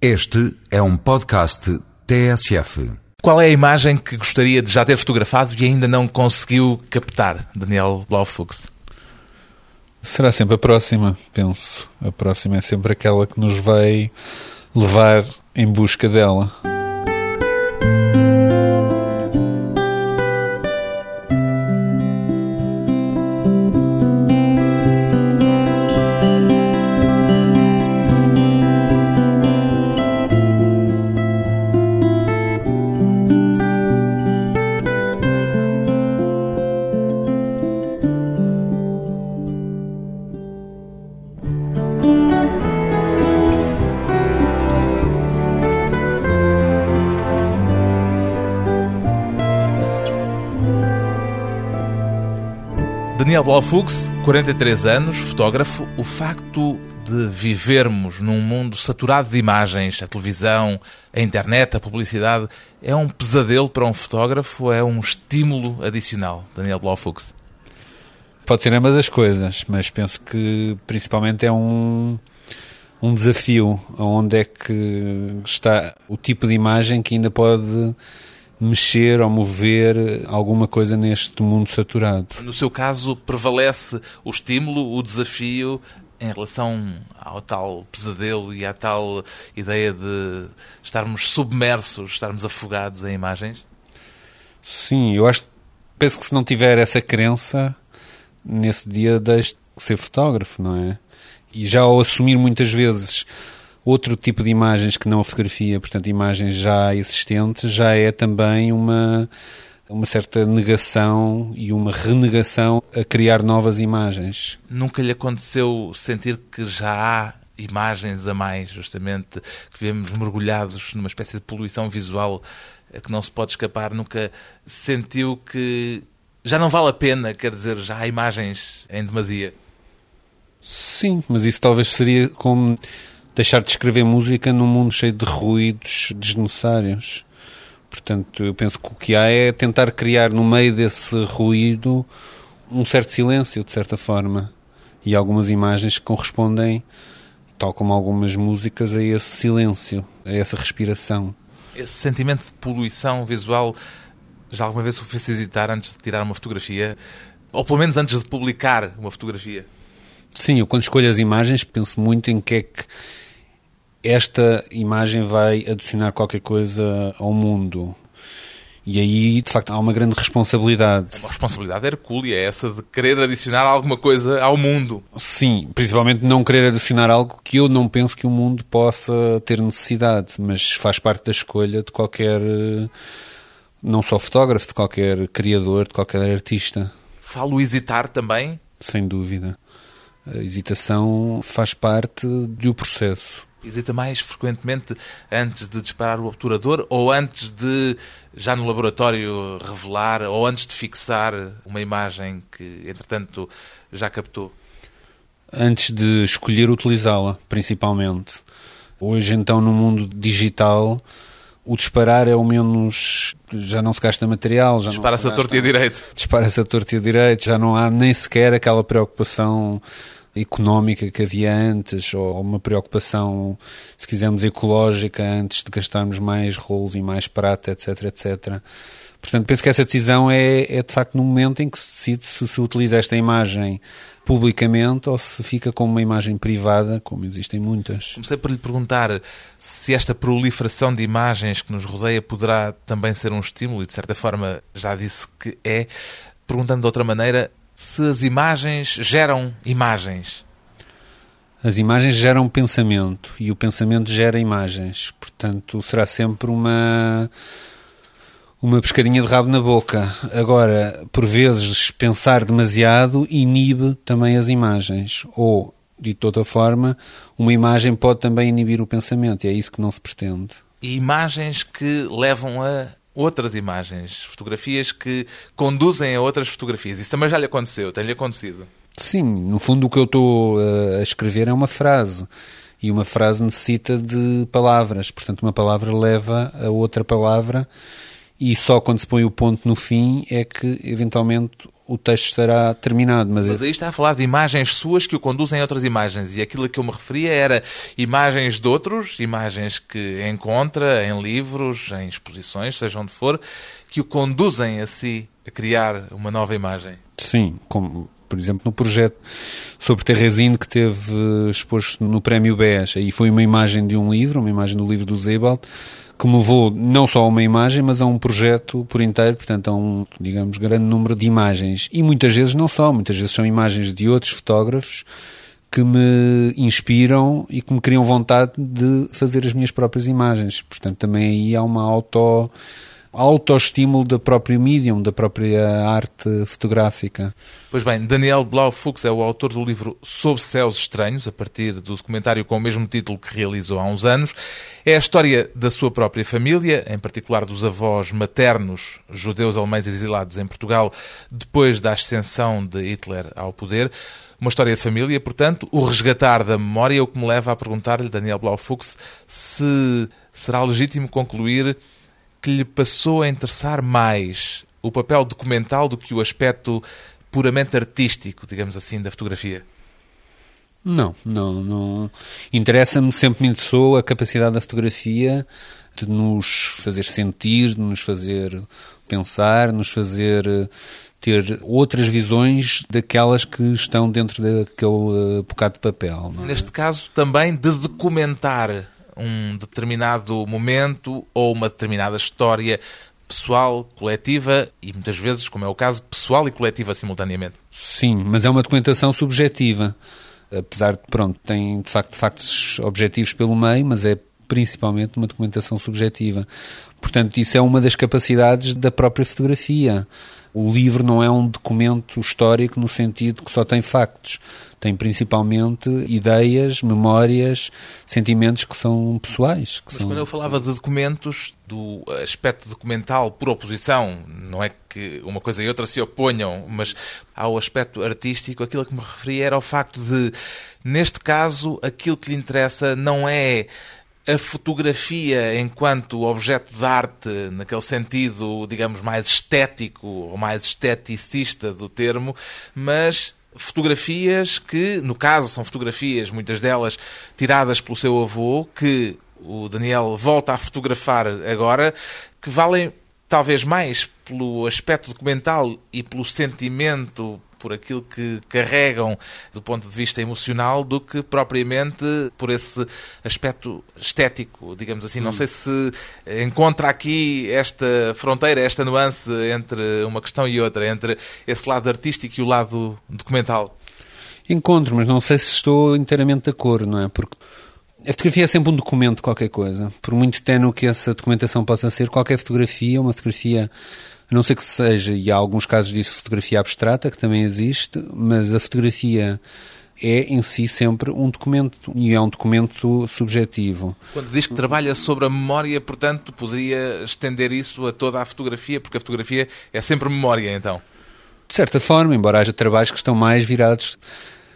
Este é um podcast TSF. Qual é a imagem que gostaria de já ter fotografado e ainda não conseguiu captar, Daniel Blaufux? Será sempre a próxima, penso. A próxima é sempre aquela que nos vai levar em busca dela. Daniel Blaufux, 43 anos, fotógrafo. O facto de vivermos num mundo saturado de imagens, a televisão, a internet, a publicidade, é um pesadelo para um fotógrafo é um estímulo adicional, Daniel Blaufux? Pode ser ambas as coisas, mas penso que principalmente é um, um desafio. Onde é que está o tipo de imagem que ainda pode mexer ou mover alguma coisa neste mundo saturado. No seu caso, prevalece o estímulo, o desafio em relação ao tal pesadelo e à tal ideia de estarmos submersos, estarmos afogados em imagens? Sim, eu acho, penso que se não tiver essa crença, nesse dia deixo de ser fotógrafo, não é? E já ao assumir muitas vezes outro tipo de imagens que não a fotografia, portanto, imagens já existentes, já é também uma, uma certa negação e uma renegação a criar novas imagens. Nunca lhe aconteceu sentir que já há imagens a mais, justamente, que vemos mergulhados numa espécie de poluição visual que não se pode escapar? Nunca sentiu que já não vale a pena, quer dizer, já há imagens em demasia? Sim, mas isso talvez seria como deixar de escrever música num mundo cheio de ruídos desnecessários. Portanto, eu penso que o que há é tentar criar no meio desse ruído um certo silêncio, de certa forma, e algumas imagens que correspondem, tal como algumas músicas, a esse silêncio, a essa respiração. Esse sentimento de poluição visual já alguma vez o fez hesitar antes de tirar uma fotografia? Ou pelo menos antes de publicar uma fotografia? Sim, eu quando escolho as imagens penso muito em que é que esta imagem vai adicionar qualquer coisa ao mundo. E aí, de facto, há uma grande responsabilidade. Uma responsabilidade hercúlea, essa de querer adicionar alguma coisa ao mundo. Sim, principalmente não querer adicionar algo que eu não penso que o mundo possa ter necessidade, mas faz parte da escolha de qualquer, não só fotógrafo, de qualquer criador, de qualquer artista. Falo hesitar também? Sem dúvida. A hesitação faz parte do processo. Hesita mais frequentemente antes de disparar o obturador ou antes de, já no laboratório, revelar ou antes de fixar uma imagem que, entretanto, já captou? Antes de escolher utilizá-la, principalmente. Hoje, então, no mundo digital, o disparar é o menos. Já não se gasta material. Dispara-se a torta e a direito. Dispara-se a torta e a direito. Já não há nem sequer aquela preocupação económica que havia antes, ou uma preocupação, se quisermos, ecológica antes de gastarmos mais rolos e mais prata, etc, etc. Portanto, penso que essa decisão é, é de facto no momento em que se decide se se utiliza esta imagem publicamente ou se fica como uma imagem privada, como existem muitas. Comecei por lhe perguntar se esta proliferação de imagens que nos rodeia poderá também ser um estímulo, e de certa forma já disse que é. Perguntando de outra maneira, se as imagens geram imagens? As imagens geram pensamento e o pensamento gera imagens. Portanto, será sempre uma uma pescadinha de rabo na boca. Agora, por vezes, pensar demasiado inibe também as imagens. Ou, dito de outra forma, uma imagem pode também inibir o pensamento. E é isso que não se pretende. E imagens que levam a outras imagens, fotografias que conduzem a outras fotografias. Isso também já lhe aconteceu, tem-lhe acontecido? Sim, no fundo o que eu estou eh, a escrever é uma frase. E uma frase necessita de palavras. Portanto, uma palavra leva a outra palavra e só quando se põe o ponto no fim é que, eventualmente, o texto estará terminado. Mas, mas aí está a falar de imagens suas que o conduzem a outras imagens. E aquilo a que eu me referia era imagens de outros, imagens que encontra em livros, em exposições, seja onde for, que o conduzem a si a criar uma nova imagem. Sim, como por exemplo, no projeto sobre Terresine que teve exposto no Prémio BES. Aí foi uma imagem de um livro, uma imagem do livro do Zebald, que me levou não só a uma imagem, mas a um projeto por inteiro, portanto, a um, digamos, grande número de imagens. E muitas vezes não só, muitas vezes são imagens de outros fotógrafos que me inspiram e que me criam vontade de fazer as minas próprias imagens. Portanto, também aí há uma auto autoestímulo da própria medium, da própria arte fotográfica. Pois bem, Daniel Blau Fuchs é o autor do livro Sob Céus Estranhos, a partir do documentário com o mesmo título que realizou há uns anos. É a história da sua própria família, em particular dos avós maternos judeus alemães exilados em Portugal depois da ascensão de Hitler ao poder. Uma história de família, portanto, o resgatar da memória, o que me leva a perguntar-lhe, Daniel Blau Fuchs, se será legítimo concluir que lhe passou a interessar mais o papel documental do que o aspecto puramente artístico, digamos assim, da fotografia? Não, não, não. Interessa-me, sempre me interessou a capacidade da fotografia de nos fazer sentir, de nos fazer pensar, nos fazer eh, ter outras visões daquelas que estão dentro daquele eh, bocado de papel. É? Neste caso, também de documentar um determinado momento ou uma determinada história pessoal, coletiva e muitas vezes, como é o caso, pessoal e coletiva simultaneamente. Sim, mas é uma documentação subjetiva. Apesar de, pronto, tem de facto factos objetivos pelo meio, mas é principalmente uma documentação subjetiva. Portanto, isso é uma das capacidades da própria fotografia. O livro não é um documento histórico no sentido que só tem factos. Tem principalmente ideias, memórias, sentimentos que são pessoais. Que Mas são... quando eu falava de documentos, do aspecto documental por oposição, não é que uma coisa e outra se oponham, mas ao aspecto artístico, aquilo que me referia era ao facto de, neste caso, aquilo que lhe interessa não é a fotografia enquanto objeto de arte, naquele sentido, digamos, mais estético ou mais esteticista do termo, mas fotografias que, no caso, são fotografias, muitas delas tiradas pelo seu avô, que o Daniel volta a fotografar agora, que valem talvez mais pelo aspecto documental e pelo sentimento por aquilo que carregam do ponto de vista emocional do que propriamente por esse aspecto estético, digamos assim. Hum. Não sei se encontra aqui esta fronteira, esta nuance entre uma questão e outra, entre esse lado artístico e o lado documental. Encontro, mas não sei se estou inteiramente de acordo, não é? Porque a fotografia é sempre um documento de qualquer coisa. Por muito tenue que essa documentação possa ser, qualquer fotografia, uma fotografia a não ser que seja, e há alguns casos disso, fotografia abstrata, que também existe, mas a fotografia é em si sempre um documento e é um documento subjetivo. Quando diz que trabalha sobre a memória, portanto, poderia estender isso a toda a fotografia, porque a fotografia é sempre memória, então. De certa forma, embora haja trabalhos que estão mais virados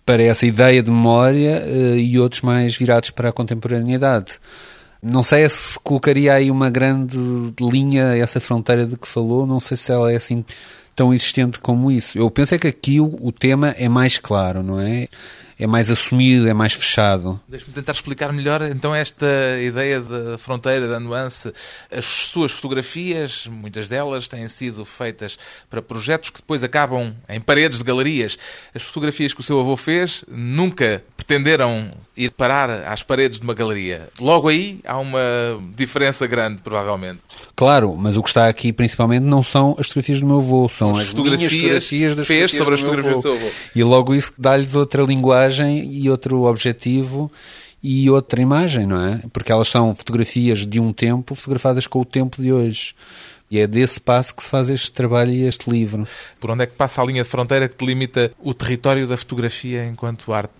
para essa ideia de memória eh, e outros mais virados para a contemporaneidade. Não sei se colocaria aí uma grande linha, essa fronteira de que falou, não sei se ela é assim tão existente como isso. Eu penso é que aqui o, o tema é mais claro, não é? é mais assumido, é mais fechado. Deixe-me tentar explicar melhor então esta ideia da fronteira, da nuance. As suas fotografias, muitas delas têm sido feitas para projetos que depois acabam em paredes de galerias. As fotografias que o seu avô fez nunca pretenderam ir parar às paredes de uma galeria. Logo aí há uma diferença grande, provavelmente. Claro, mas o que está aqui principalmente não são as fotografias do meu avô, são as, as fotografias, fotografias das fez sobre as fotografias do seu avô. E logo isso dá-lhes outra linguagem e outro objetivo e outra imagem, não é? Porque elas são fotografias de um tempo fotografadas com o tempo de hoje. E é desse passo que se faz este trabalho e este livro. Por onde é que passa a linha de fronteira que delimita o território da fotografia enquanto arte,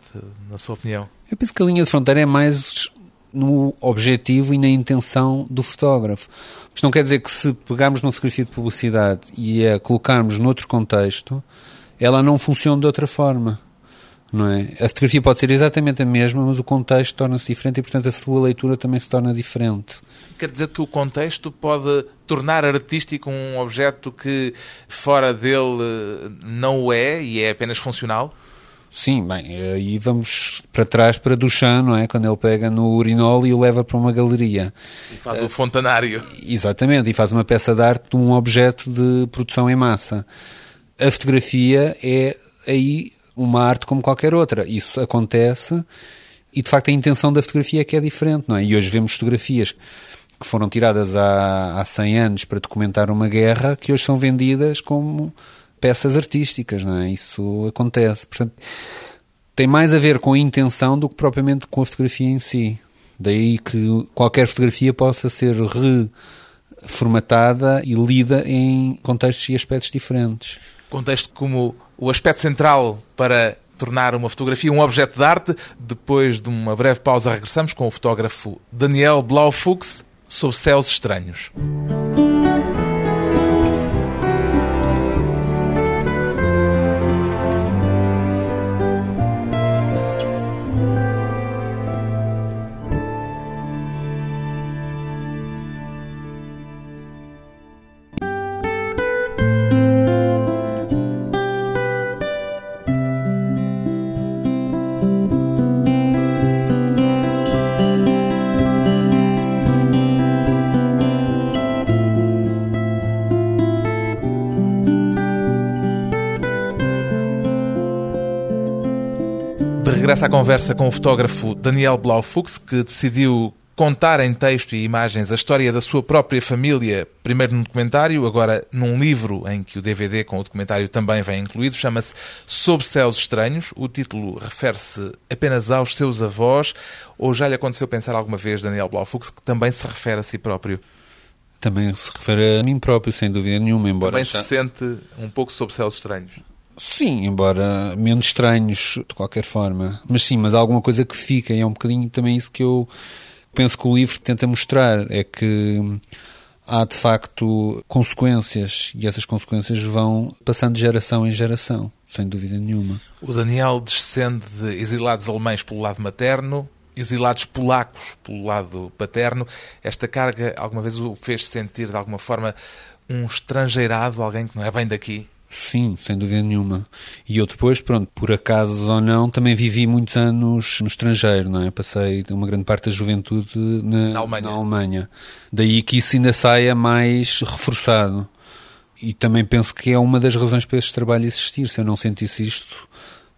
na sua opinião? Eu penso que a linha de fronteira é mais no objetivo e na intenção do fotógrafo. Isto não quer dizer que se pegarmos uma fotografia de publicidade e a colocarmos noutro contexto, ela não funciona de outra forma Não é? A fotografia pode ser exatamente a mesma, mas o contexto torna-se diferente e, portanto, a sua leitura também se torna diferente. Quer dizer que o contexto pode tornar artístico um objeto que fora dele não o é e é apenas funcional? Sim, bem, aí vamos para trás para Duchamp, não é? Quando ele pega no urinol e o leva para uma galeria. E faz o fontanário. Exatamente, e faz uma peça de arte de um objeto de produção em massa. A fotografia é aí uma arte como qualquer outra. Isso acontece e, de facto, a intenção da fotografia é que é diferente, não é? E hoje vemos fotografias que foram tiradas há, há 100 anos para documentar uma guerra que hoje são vendidas como peças artísticas, não é? Isso acontece. Portanto, tem mais a ver com a intenção do que propriamente com a fotografia em si. Daí que qualquer fotografia possa ser reformatada e lida em contextos e aspectos diferentes. Contexto como o aspecto central para tornar uma fotografia um objeto de arte. Depois de uma breve pausa, regressamos com o fotógrafo Daniel Blaufuchs sob céus estranhos. Regressa à conversa com o fotógrafo Daniel Blaufuchs, que decidiu contar em texto e imagens a história da sua própria família, primeiro num documentário, agora num livro em que o DVD com o documentário também vem incluído, chama-se Sob Céus Estranhos. O título refere-se apenas aos seus avós, ou já lhe aconteceu pensar alguma vez, Daniel Blaufuchs, que também se refere a si próprio? Também se refere a mim próprio, sem dúvida nenhuma, embora... Também já... se sente um pouco sob céus estranhos? Sim, embora menos estranhos de qualquer forma. Mas sim, mas há alguma coisa que fica e é um bocadinho também isso que eu penso que o livro tenta mostrar, é que há de facto consequências e essas consequências vão passando de geração em geração, sem dúvida nenhuma. O Daniel descende de exilados alemães pelo lado materno, exilados polacos pelo lado paterno. Esta carga alguma vez o fez sentir de alguma forma um estrangeirado, alguém que não é bem daqui? Sim, sem dúvida nenhuma. E eu depois, pronto, por acaso ou não, também vivi muitos anos no estrangeiro, não é? Passei uma grande parte da juventude na, na, Alemanha. na Alemanha. Daí que isso ainda saia mais reforçado. E também penso que é uma das razões para este trabalho existir. Se eu não sentisse isto,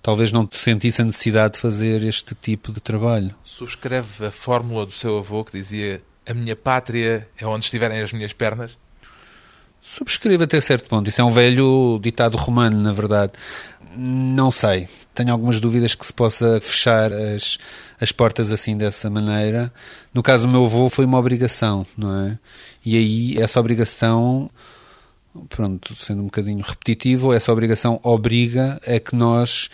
talvez não sentisse a necessidade de fazer este tipo de trabalho. Subscreve a fórmula do seu avô que dizia: A minha pátria é onde estiverem as minhas pernas? Subscrevo até certo ponto. Isso é um velho ditado romano, na verdade. Não sei. Tenho algumas dúvidas que se possa fechar as, as portas assim dessa maneira. No caso do meu avô foi uma obrigação, não é? E aí essa obrigação, pronto, sendo um bocadinho repetitivo, essa obrigação obriga a que nós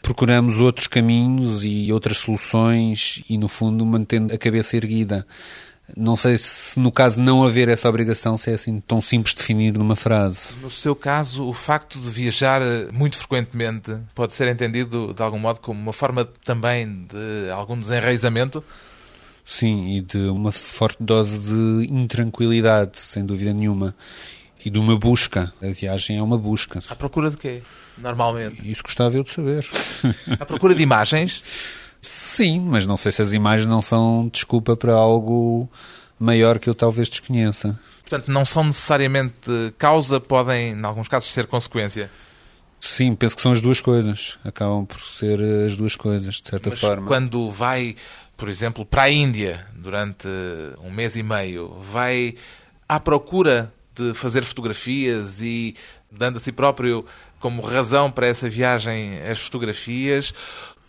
procuramos outros caminhos e outras soluções e, no fundo, mantendo a cabeça erguida. Não sei se no caso não haver essa obrigação, se é assim tão simples definir numa frase. No seu caso, o facto de viajar muito frequentemente pode ser entendido de algum modo como uma forma também de algum desenraizamento? Sim, e de uma forte dose de intranquilidade, sem dúvida nenhuma. E de uma busca. A viagem é uma busca. À procura de quê, normalmente? Isso gostava eu de saber. À procura de imagens? Sim, mas não sei se as imagens não são desculpa para algo maior que eu talvez desconheça. Portanto, não são necessariamente causa, podem, em alguns casos, ser consequência. Sim, penso que são as duas coisas. Acabam por ser as duas coisas, de certa Mas forma. Quando vai, por exemplo, para a Índia durante um mês e meio, vai à procura de fazer fotografias e dando a si próprio como razão para essa viagem as fotografias,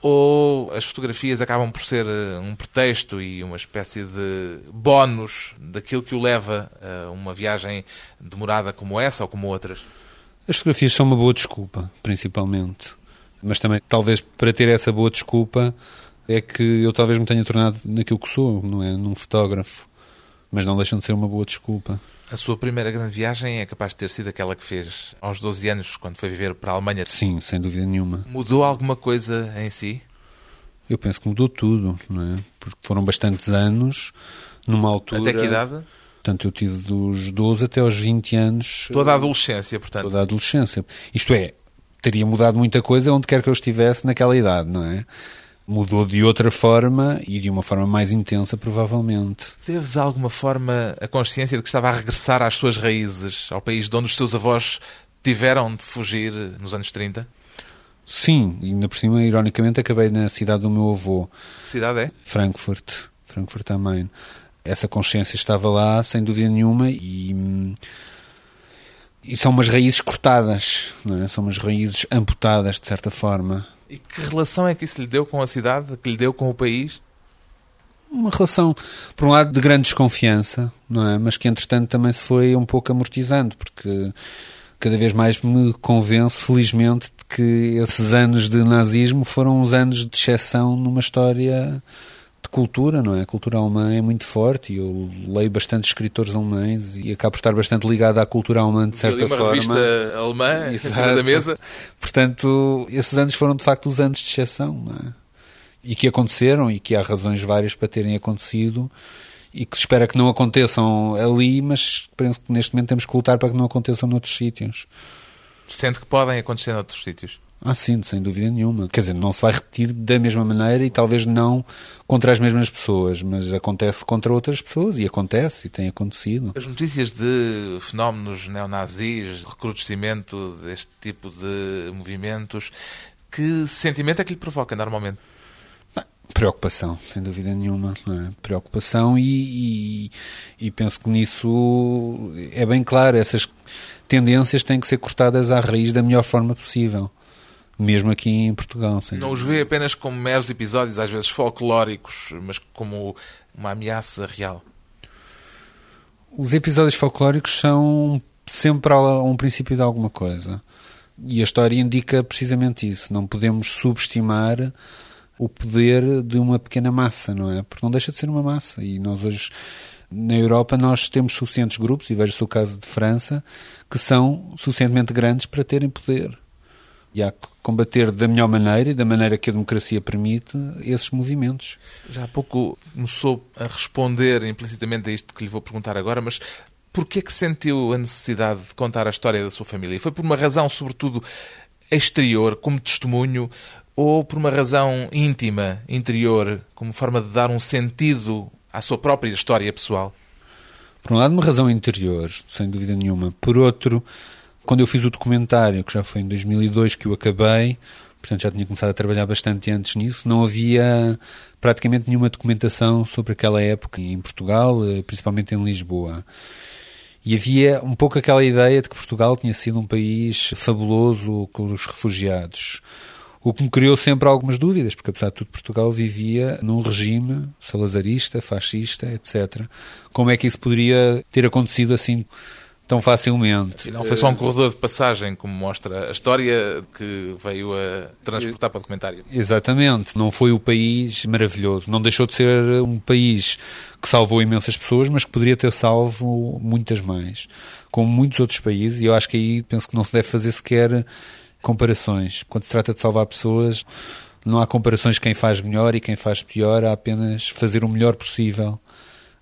ou as fotografias acabam por ser eh, um pretexto e uma espécie de bónus daquilo que o leva a uma viagem demorada como essa ou como outras? As fotografias são uma boa desculpa, principalmente. Mas também, talvez para ter essa boa desculpa, é que eu talvez me tenha tornado naquilo que sou, não é? Num fotógrafo. Mas não deixam de ser uma boa desculpa. A sua primeira grande viagem é capaz de ter sido aquela que fez aos 12 anos, quando foi viver para a Alemanha. Sim, sem dúvida nenhuma. Mudou alguma coisa em si? Eu penso que mudou tudo, não é? Porque foram bastantes anos, numa altura... Até que idade? Portanto, eu tive dos 12 até aos 20 anos. Toda a adolescência, portanto. Toda a adolescência. Isto é, teria mudado muita coisa onde quer que eu estivesse naquela idade, não é? Mudou de outra forma e de uma forma mais intensa, provavelmente. Teve de alguma forma a consciência de que estava a regressar às suas raízes, ao país de onde os seus avós tiveram de fugir nos anos 30? Sim, e ainda por cima, ironicamente, acabei na cidade do meu avô. Que cidade é? Frankfurt. Frankfurt am Main. Essa consciência estava lá, sem dúvida nenhuma, e, e são umas raízes cortadas, não é? são umas raízes amputadas, de certa forma. E que relação é que isso lhe deu com a cidade, que lhe deu com o país? Uma relação, por um lado, de grande desconfiança, não é? Mas que, entretanto, também se foi um pouco amortizando, porque cada vez mais me convenço, felizmente, de que esses anos de nazismo foram uns anos de exceção numa história de cultura, não é? A cultura alemã é muito forte e eu leio bastante escritores alemães e acabo por estar bastante ligado à cultura alemã de certa eu li uma forma. revista alemã em cima da mesa. Portanto, esses anos foram de facto os anos de exceção, não é? E que aconteceram e que há razões várias para terem acontecido e que se espera que não aconteçam ali, mas penso que neste momento temos que lutar para que não aconteçam noutros sítios. Sente que podem acontecer noutros sítios? Ah, sim, sem dúvida nenhuma. Quer dizer, não se vai repetir da mesma maneira e talvez não contra as mesmas pessoas, mas acontece contra outras pessoas e acontece e tem acontecido. As notícias de fenómenos neonazis, recrudescimento deste tipo de movimentos, que sentimento é que lhe provoca normalmente? Preocupação, sem dúvida nenhuma. É? Preocupação e, e, e, penso que nisso é bem claro, essas tendências têm que ser cortadas à raiz da melhor forma possível mesmo aqui em Portugal. Não os vê apenas como meros episódios, às vezes folclóricos, mas como uma ameaça real? Os episódios folclóricos são sempre um princípio de alguma coisa. E a história indica precisamente isso. Não podemos subestimar o poder de uma pequena massa, não é? Porque não deixa de ser uma massa. E nós hoje, na Europa, nós temos suficientes grupos, e vejo-se o caso de França, que são suficientemente grandes para terem poder. E há que combater da melhor maneira e da maneira que a democracia permite esses movimentos. Já há pouco começou a responder implicitamente a isto que lhe vou perguntar agora, mas porquê é que sentiu a necessidade de contar a história da sua família? Foi por uma razão, sobretudo, exterior, como testemunho, ou por uma razão íntima, interior, como forma de dar um sentido à sua própria história pessoal? Por um lado, uma razão interior, sem dúvida nenhuma. Por outro, quando eu fiz o documentário, que já foi em 2002 que eu acabei, portanto já tinha começado a trabalhar bastante antes nisso, não havia praticamente nenhuma documentação sobre aquela época em Portugal, eh, principalmente em Lisboa. E havia um pouco aquela ideia de que Portugal tinha sido um país fabuloso com os refugiados. O que me criou sempre algumas dúvidas, porque apesar de tudo Portugal vivia num regime salazarista, fascista, etc. Como é que isso poderia ter acontecido assim tão facilmente. Não foi só um corredor de passagem, como mostra a história que veio a transportar para o documentário. Exatamente. Não foi o país maravilhoso. Não deixou de ser um país que salvou imensas pessoas, mas que poderia ter salvo muitas mais. Como muitos outros países, e eu acho que aí penso que não se deve fazer sequer comparações. Quando se trata de salvar pessoas, não há comparações quem faz melhor e quem faz pior, há apenas fazer o melhor possível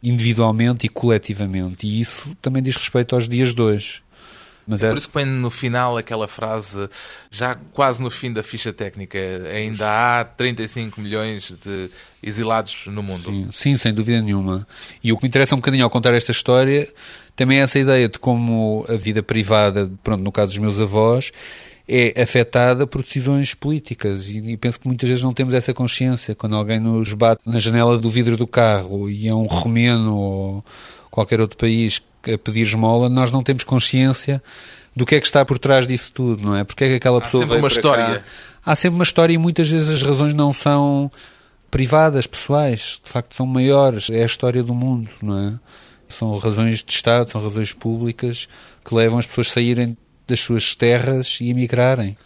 individualmente e coletivamente. E isso também diz respeito aos dias de hoje. Mas é, é por isso que põe no final aquela frase, já quase no fim da ficha técnica, ainda há 35 milhões de exilados no mundo. Sim, sim, sem dúvida nenhuma. E o que me interessa um bocadinho ao contar esta história também é essa ideia de como a vida privada, pronto, no caso dos meus avós, é afetada por decisões políticas e, penso que muitas vezes não temos essa consciência. Quando alguém nos bate na janela do vidro do carro e é um romeno ou qualquer outro país a pedir esmola, nós não temos consciência do que é que está por trás disso tudo, não é? Porque é que aquela pessoa Há sempre uma história. Cá. Há sempre uma história e muitas vezes as razões não são privadas, pessoais, de facto são maiores. É a história do mundo, não é? São razões de Estado, são razões públicas que levam as pessoas a saírem das suas terras e emigrarem.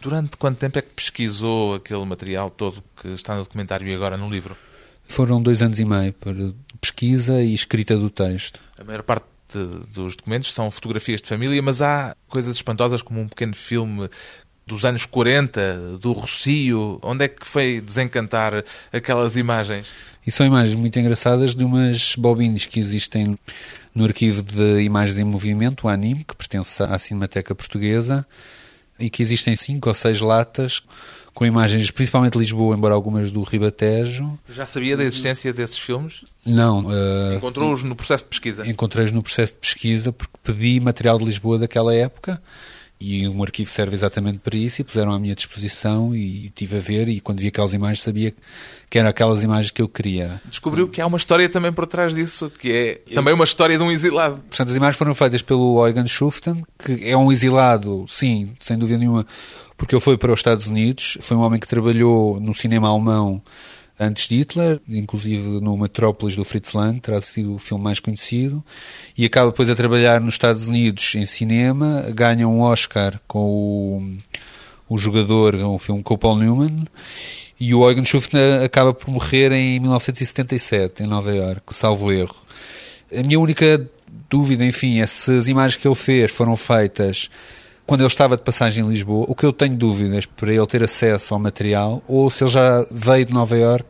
Durante quanto tempo é que pesquisou aquele material todo que está no documentário e agora no livro? Foram dois anos e meio para pesquisa e escrita do texto. A maior parte dos documentos são fotografias de família, mas há coisas espantosas como um pequeno filme dos anos 40, do Rocio. Onde é que foi desencantar aquelas imagens? E são imagens muito engraçadas de umas bobines que existem no arquivo de imagens em movimento, o ANIM, que pertence à Cinemateca Portuguesa, e que existem cinco ou seis latas com imagens principalmente de Lisboa, embora algumas do Ribatejo. Já sabia da existência desses filmes? Não. Uh, Encontrou-os no processo de pesquisa? Encontrei-os no processo de pesquisa porque pedi material de Lisboa daquela época e um arquivo serve exatamente para isso e puseram à minha disposição e tive a ver e quando vi aquelas imagens sabia que eram aquelas imagens que eu queria. Descobriu que há uma história também por trás disso, que é também uma história de um exilado. Portanto, as imagens foram feitas pelo Eugen Schuften, que é um exilado, sim, sem dúvida nenhuma, porque ele foi para os Estados Unidos, foi um homem que trabalhou no cinema alemão antes de Hitler, inclusive no Metrópolis do Fritz Lang, terá sido o filme mais conhecido, e acaba depois a trabalhar nos Estados Unidos em cinema, ganha um Oscar com o, o jogador, um filme com o Paul Newman, e o Eugen Schufner acaba por morrer em 1977, em Nova York, salvo erro. A minha única dúvida, enfim, é se as imagens que ele fez foram feitas quando ele estava de passagem em Lisboa, o que eu tenho dúvidas para ele ter acesso ao material, ou se ele já veio de Nova York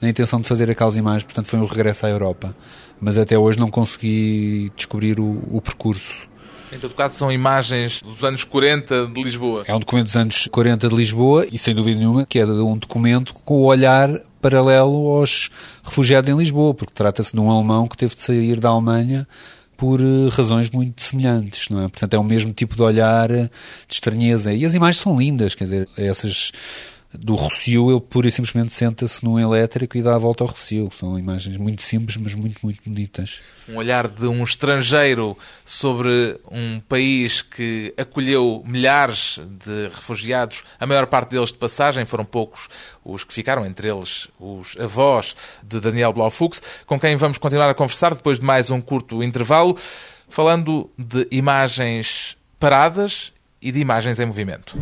na intenção de fazer aquelas imagens, portanto foi um regresso à Europa. Mas até hoje não consegui descobrir o, o percurso. Em todo caso, são imagens dos anos 40 de Lisboa. É um documento dos anos 40 de Lisboa e, sem dúvida nenhuma, que é um documento com o olhar paralelo aos refugiados em Lisboa, porque trata-se de um alemão que teve de sair da Alemanha por eh, razões muito semelhantes, não é? Portanto, é o mesmo tipo de olhar eh, de estranheza. E as imagens são lindas, quer dizer, essas do Rocio, ele pura e simplesmente senta-se num elétrico e dá a volta ao Rocio. São imagens muito simples, mas muito, muito bonitas. Um olhar de um estrangeiro sobre um país que acolheu milhares de refugiados, a maior parte deles de passagem, foram poucos os que ficaram, entre eles os avós de Daniel Blaufux, com quem vamos continuar a conversar depois de mais um curto intervalo, falando de imagens paradas e de imagens em movimento.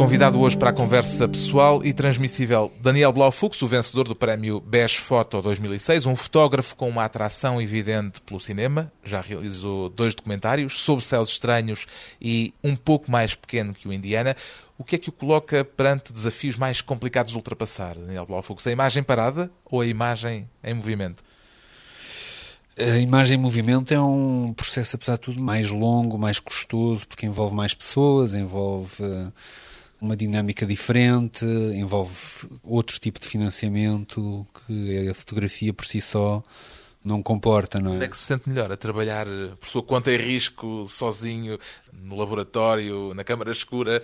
Convidado hoje para a conversa pessoal e transmissível Daniel Blaufux, o vencedor do prémio Best Photo 2006, um fotógrafo com uma atração evidente pelo cinema, já realizou dois documentários, Sob Céus Estranhos e um pouco mais pequeno que o Indiana. O que é que o coloca perante desafios mais complicados de ultrapassar, Daniel Blaufux? A imagem parada ou a imagem em movimento? A imagem em movimento é um processo, apesar de tudo, mais longo, mais custoso, porque envolve mais pessoas, envolve uma dinâmica diferente, envolve outro tipo de financiamento que a fotografia por si só não comporta, não é? Onde é que se sente melhor? A trabalhar por sua conta e risco, sozinho, no laboratório, na câmara escura,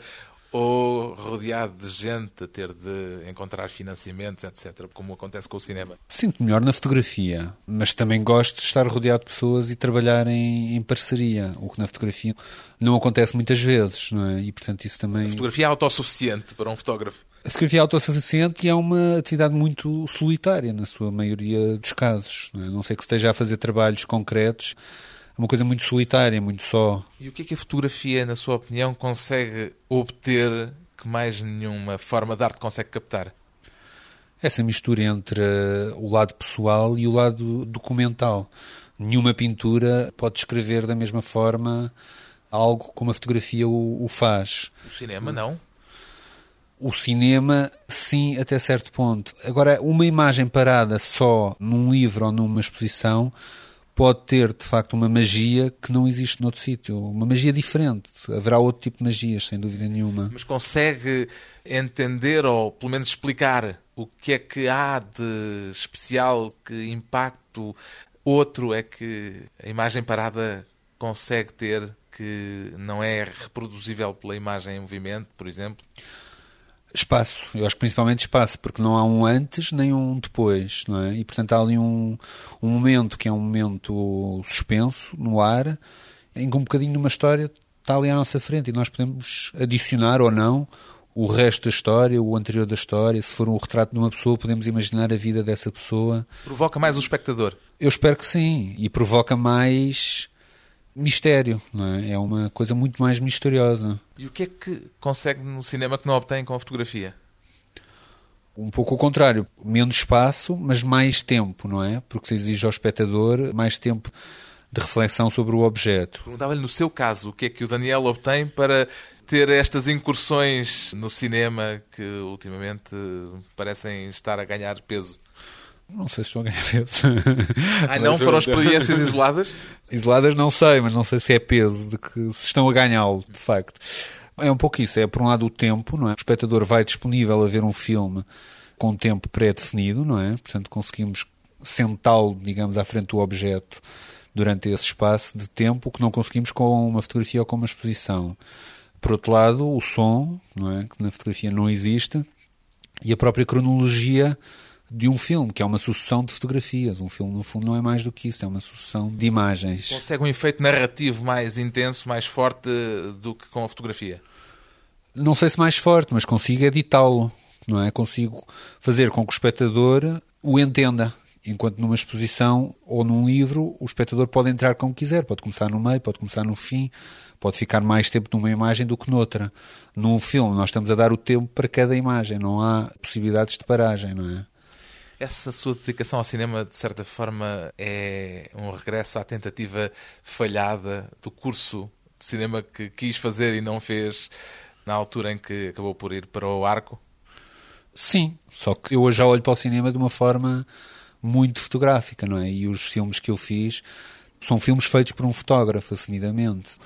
ou rodeado de gente a ter de encontrar financiamentos, etc., como acontece com o cinema? Sinto melhor na fotografia, mas também gosto de estar rodeado de pessoas e trabalhar em, em parceria, o que na fotografia não acontece muitas vezes, não é? E portanto isso também. A fotografia é autossuficiente para um fotógrafo. A fotografia é autossuficiente e é uma atividade muito solitária, na sua maioria dos casos. Não, é? não sei que esteja a fazer trabalhos concretos é uma coisa muito solitária, muito só. E o que é que a fotografia, na sua opinião, consegue obter que mais nenhuma forma de arte consegue captar? Essa mistura entre o lado pessoal e o lado documental. Nenhuma pintura pode descrever da mesma forma algo como a fotografia o, o faz. O cinema não? O cinema, sim, até certo ponto. Agora, uma imagem parada só num livro ou numa exposição pode ter de facto uma magia que não existe noutro sítio, uma magia diferente. Haverá outro tipo de magias, sem dúvida nenhuma. Mas consegue entender ou pelo menos explicar o que é que há de especial, que impacto outro é que a imagem parada consegue ter que não é reproduzível pela imagem em movimento, por exemplo? Espaço, eu acho que principalmente espaço, porque não há um antes nem um depois, não é? E portanto há ali um, um momento que é um momento suspenso, no ar, em que um bocadinho de uma história está ali à nossa frente e nós podemos adicionar ou não o resto da história, o anterior da história. Se for um retrato de uma pessoa, podemos imaginar a vida dessa pessoa. Provoca mais o espectador? Eu espero que sim. E provoca mais mistério, não é? É uma coisa muito mais misteriosa. E o que é que consegue no cinema que não obtém com a fotografia? Um pouco o contrário, menos espaço, mas mais tempo, não é? Porque se exige ao espectador mais tempo de reflexão sobre o objeto. Perguntava-lhe, no seu caso, o que é que o Daniel obtém para ter estas incursões no cinema que ultimamente parecem estar a ganhar peso? Não sei se estou a ganhar peso. Ah, não? Foram experiências isoladas? Isoladas não sei, mas não sei se é peso, de que se estão a ganhá-lo, de facto. É um pouco isso. É, por um lado, o tempo, não é? O espectador vai disponível a ver um filme com um tempo pré-definido, não é? Portanto, conseguimos sentá-lo, digamos, à frente do objeto durante esse espaço de tempo que não conseguimos com uma fotografia ou com uma exposição. Por outro lado, o som, não é? que na fotografia não existe, e a própria cronologia de um filme, que é uma sucessão de fotografias. Um filme, no fundo, não é mais do que isso, é uma sucessão de imagens. Consegue um efeito narrativo mais intenso, mais forte do que com a fotografia? Não sei se mais forte, mas consigo editá-lo, não é? Consigo fazer com que o espectador o entenda. Enquanto numa exposição ou num livro, o espectador pode entrar como quiser, pode começar no meio, pode começar no fim, pode ficar mais tempo numa imagem do que noutra. Num filme, nós estamos a dar o tempo para cada imagem, não há possibilidades de paragem, não é? Essa sua dedicação ao cinema, de certa forma, é um regresso à tentativa falhada do curso de cinema que quis fazer e não fez na altura em que acabou por ir para o arco? Sim, só que eu hoje já olho para o cinema de uma forma muito fotográfica, não é? E os filmes que eu fiz são filmes feitos por um fotógrafo, assumidamente.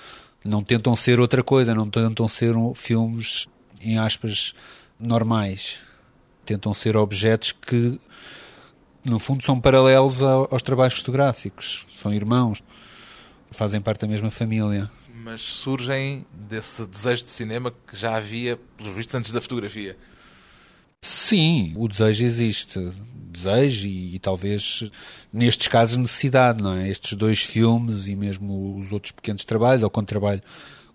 Não tentam ser outra coisa, não tentam ser filmes, em aspas, normais. Tentam ser objetos que no fundo, são paralelos aos trabalhos fotográficos. São irmãos, fazem parte da mesma família. Mas surgem desse desejo de cinema que já havia, pelos vistos, antes da fotografia. Sim, o desejo existe. Desejo e, e, talvez, nestes casos, necessidade, não é? Estes dois filmes e mesmo os outros pequenos trabalhos, ou quando trabalho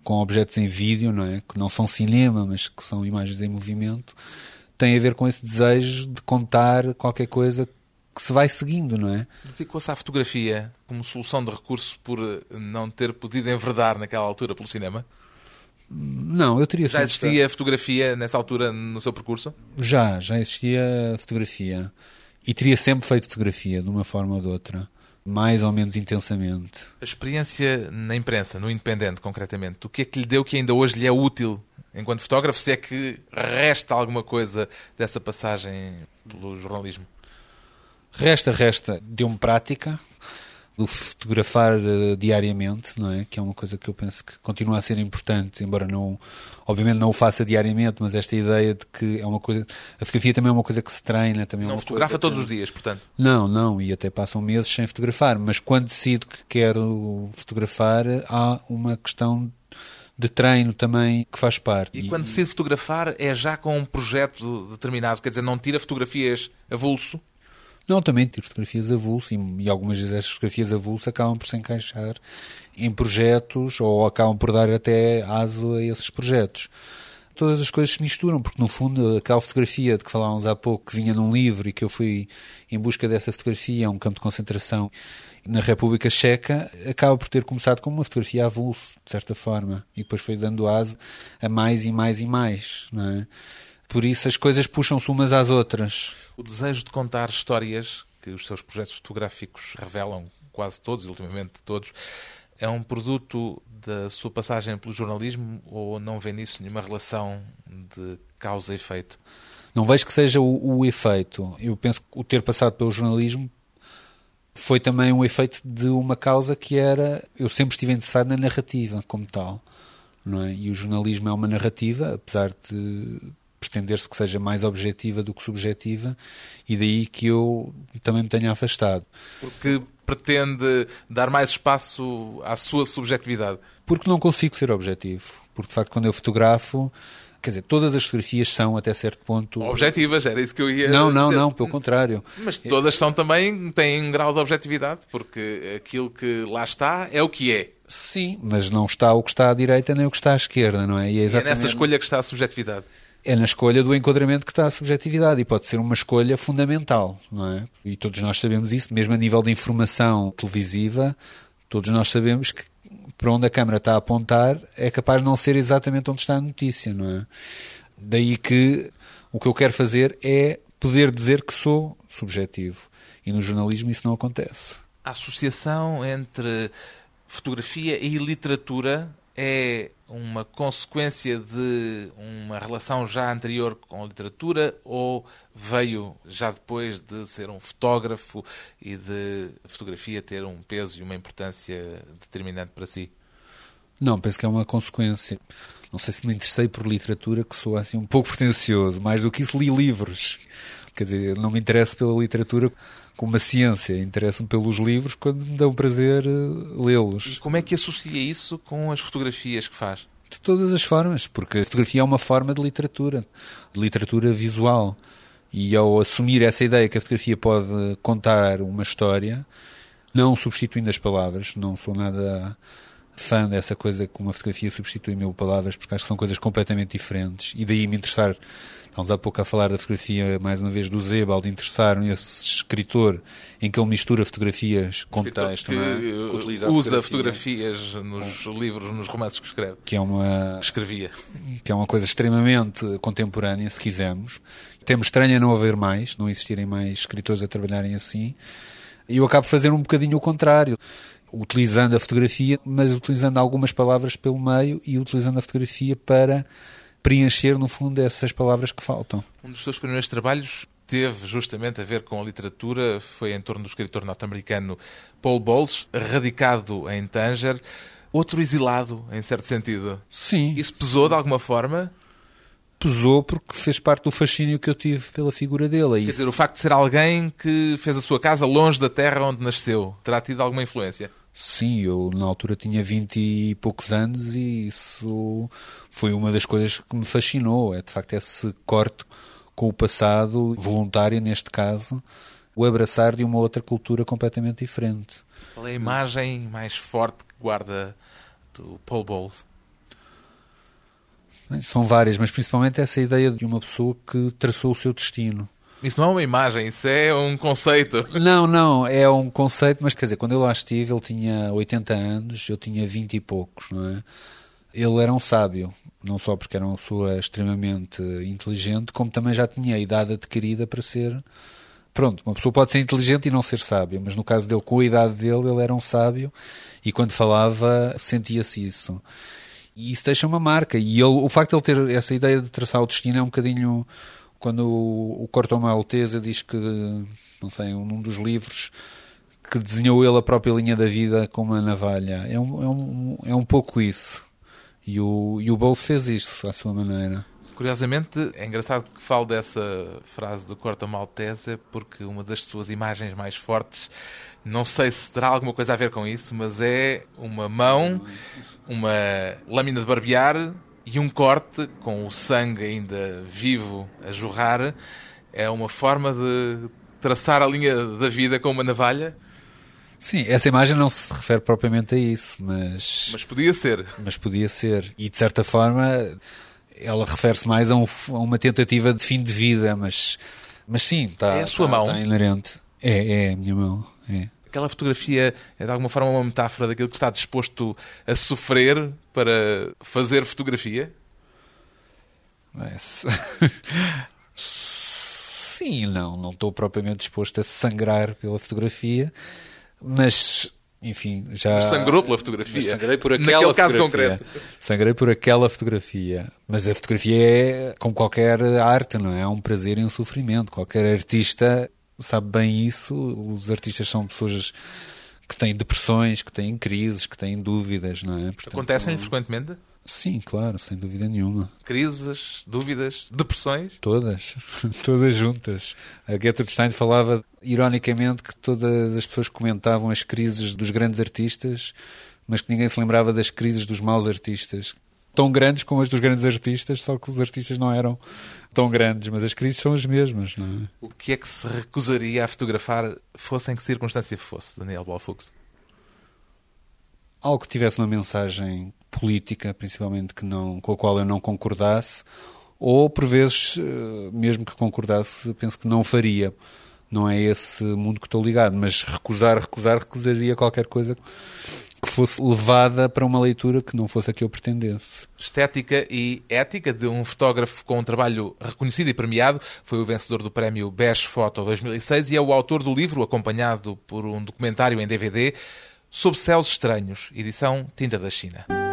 com objetos em vídeo, não é? Que não são cinema, mas que são imagens em movimento, têm a ver com esse desejo de contar qualquer coisa que se vai seguindo, não é? Dedicou-se à fotografia como solução de recurso por não ter podido enverdar naquela altura pelo cinema? Não, eu teria... Já existia a fotografia nessa altura no seu percurso? Já, já existia fotografia. E teria sempre feito fotografia, de uma forma ou de outra. Mais ou menos intensamente. A experiência na imprensa, no Independente, concretamente, o que é que lhe deu que ainda hoje lhe é útil enquanto fotógrafo, se é que resta alguma coisa dessa passagem pelo jornalismo? Resta, resta, deu-me prática do fotografar uh, diariamente, não é? Que é uma coisa que eu penso que continua a ser importante, embora não, obviamente não o faça diariamente, mas esta ideia de que é uma coisa, a fotografia também é uma coisa que se treina, também não é uma fotografa todos os dias, portanto. Não, não, e até passam meses sem fotografar, mas quando decido que quero fotografar, há uma questão de treino também que faz parte. E quando decide fotografar é já com um projeto determinado, quer dizer, não tira fotografias avulso? Não, também tiro fotografias avulso e, e algumas vezes as fotografias avulso acabam por se encaixar em projetos ou acabam por dar até aso a esses projetos. Todas as coisas se misturam, porque no fundo aquela fotografia de que falávamos há pouco, que vinha num livro e que eu fui em busca dessa fotografia a um campo de concentração na República Checa, acaba por ter começado como uma fotografia avulso, de certa forma, e depois foi dando aso a mais e mais e mais, não é? Por isso as coisas puxam-se umas às outras. O desejo de contar histórias que os seus projetos fotográficos revelam, quase todos, e ultimamente todos, é um produto da sua passagem pelo jornalismo ou não vê nisso nenhuma relação de causa e efeito? Não vejo que seja o, o efeito. Eu penso que o ter passado pelo jornalismo foi também um efeito de uma causa que era eu sempre estive interessado na narrativa como tal, não é? E o jornalismo é uma narrativa, apesar de pretender-se que seja mais objetiva do que subjetiva, e daí que eu também me tenha afastado. Porque pretende dar mais espaço à sua subjetividade? Porque não consigo ser objetivo. Porque, de facto, quando eu fotografo, quer dizer, todas as fotografias são até certo ponto objetivas, era isso que eu ia Não, não, dizer. não, pelo contrário. Mas todas são também, têm um grau de objetividade, porque aquilo que lá está é o que é. Sim, mas não está o que está à direita nem o que está à esquerda, não é? E é E é exatamente nessa escolha que está a subjetividade. é na escolha do enquadramento que está a subjetividade e pode ser uma escolha fundamental, não é? E todos nós sabemos isso, mesmo a nível de informação televisiva, todos nós sabemos que para onde a câmara está a apontar é capaz de não ser exatamente onde está a notícia, não é? Daí que o que eu quero fazer é poder dizer que sou subjetivo. E no jornalismo isso não acontece. A associação entre fotografia e literatura é uma consequência de uma relação já anterior com a literatura ou veio já depois de ser um fotógrafo e de fotografia ter um peso e uma importância determinante para si? Não, penso que é uma consequência. Não sei se me interessei por literatura, que sou assim um pouco pretencioso. Mais do que isso, li livros. Quer dizer, não me interesso pela literatura como uma ciência. Interesso-me pelos livros quando me dão prazer eh, E lê-los. como é que associa isso com as fotografias que faz? De todas as formas, porque a fotografia é uma forma de literatura, de literatura visual. E ao assumir essa ideia que a fotografia pode contar uma história, não substituindo as palavras, não sou nada fã dessa coisa que uma fotografia substitui mil palavras, porque acho que são coisas completamente diferentes. E daí me interessar, estamos há pouco a falar da fotografia, mais uma vez, do Zebal, interessar nesse escritor em que ele mistura fotografias com texto, que é? Que utiliza usa fotografia, fotografias nos livros, nos romances que escreve. que é uma Que escrevia. que é uma coisa extremamente contemporânea, se quisermos. Temos estranha não haver mais, não existirem mais escritores a trabalharem assim. E eu acabo de fazer um bocadinho o contrário, utilizando a fotografia, mas utilizando algumas palavras pelo meio e utilizando a fotografia para preencher, no fundo, essas palavras que faltam. Um dos seus primeiros trabalhos teve justamente a ver com a literatura, foi em torno do escritor norte-americano Paul Bowles, radicado em Tanger, outro exilado, em certo sentido. Sim, Isso pesou de alguma forma? pesou porque fez parte do fascínio que eu tive pela figura dele. Quer dizer, o facto de ser alguém que fez a sua casa longe da terra onde nasceu, terá tido alguma influência? Sim, eu na altura tinha vinte e poucos anos e isso foi uma das coisas que me fascinou. É de facto esse corte com o passado, voluntário neste caso, o abraçar de uma outra cultura completamente diferente. Qual é a imagem mais forte que guarda do Paul Bowles? Bem, São várias, mas principalmente essa ideia de uma pessoa que traçou o seu destino. Isso não é uma imagem, isso é um conceito. Não, não, é um conceito, mas quer dizer, quando eu lá estive, ele tinha 80 anos, eu tinha 20 e poucos, não é? Ele era um sábio, não só porque era uma pessoa extremamente inteligente, como também já tinha a idade adquirida para ser. Pronto, uma pessoa pode ser inteligente e não ser sábio, mas no caso dele, com a idade dele, ele era um sábio e quando falava sentia-se isso. E isso deixa uma marca. E ele, o facto de ele ter essa ideia de traçar o destino é um bocadinho. Quando o, o Corto Maltese diz que, não sei, num dos livros, que desenhou ele a própria linha da vida com uma navalha. É um, é um, é um pouco isso. E o, e o Bowles fez isso à sua maneira. Curiosamente, é engraçado que falo dessa frase do Corta Maltese porque uma das suas imagens mais fortes, não sei se terá alguma coisa a ver com isso, mas é uma mão, uma lâmina de barbear e um corte com o sangue ainda vivo a jorrar. É uma forma de traçar a linha da vida com uma navalha, Sim, essa imagem não se refere propriamente a isso, mas, mas podia ser. mas podia ser. E de certa forma ela refere-se mais a, um- a uma tentativa de fim de vida, mas, mas sim, está, É a sua está- mão? está inerente. É, é a minha mão. É. Aquela fotografia é de alguma forma uma metáfora daquilo que está disposto a sofrer para fazer fotografia? É, se- Sim, não, não estou propriamente disposto a sangrar pela fotografia, mas enfim, já. Mas sangrou pela fotografia. Mas sangrei por Naquele aquela caso fotografia. concreto. Sangrei por aquela fotografia. Mas a fotografia é como qualquer arte, não é? É um prazer e um sofrimento. Qualquer artista sabe bem isso. Os artistas são pessoas que têm depressões, que têm crises, que têm dúvidas, não é? Acontecem frequentemente? Sim, claro, sem dúvida nenhuma. Crises, dúvidas, depressões? Todas, todas juntas. A Gertrude Stein falava, ironicamente, que todas as pessoas comentavam as crises dos grandes artistas, mas que ninguém se lembrava das crises dos maus artistas. tão grandes como as dos grandes artistas, só que os artistas não eram tão grandes, mas as crises são as mesmas, não é? O que é que se recusaria a fotografar, fosse em que circunstância fosse, Daniel Balfux? Algo que tivesse uma mensagem política, principalmente, que não, com a qual eu não concordasse, ou, por vezes, eh, mesmo que concordasse, penso que não faria. Não é esse mundo que estou ligado, mas recusar, recusar, recusaria qualquer coisa que fosse levada para uma leitura que não fosse a que eu pretendesse. Estética e ética de um fotógrafo com um trabalho reconhecido e premiado. Foi o vencedor do prémio Best Photo 2006 e é o autor do livro, acompanhado por um documentário em DVD, Sob Céus Estranhos, edição Tinta da China.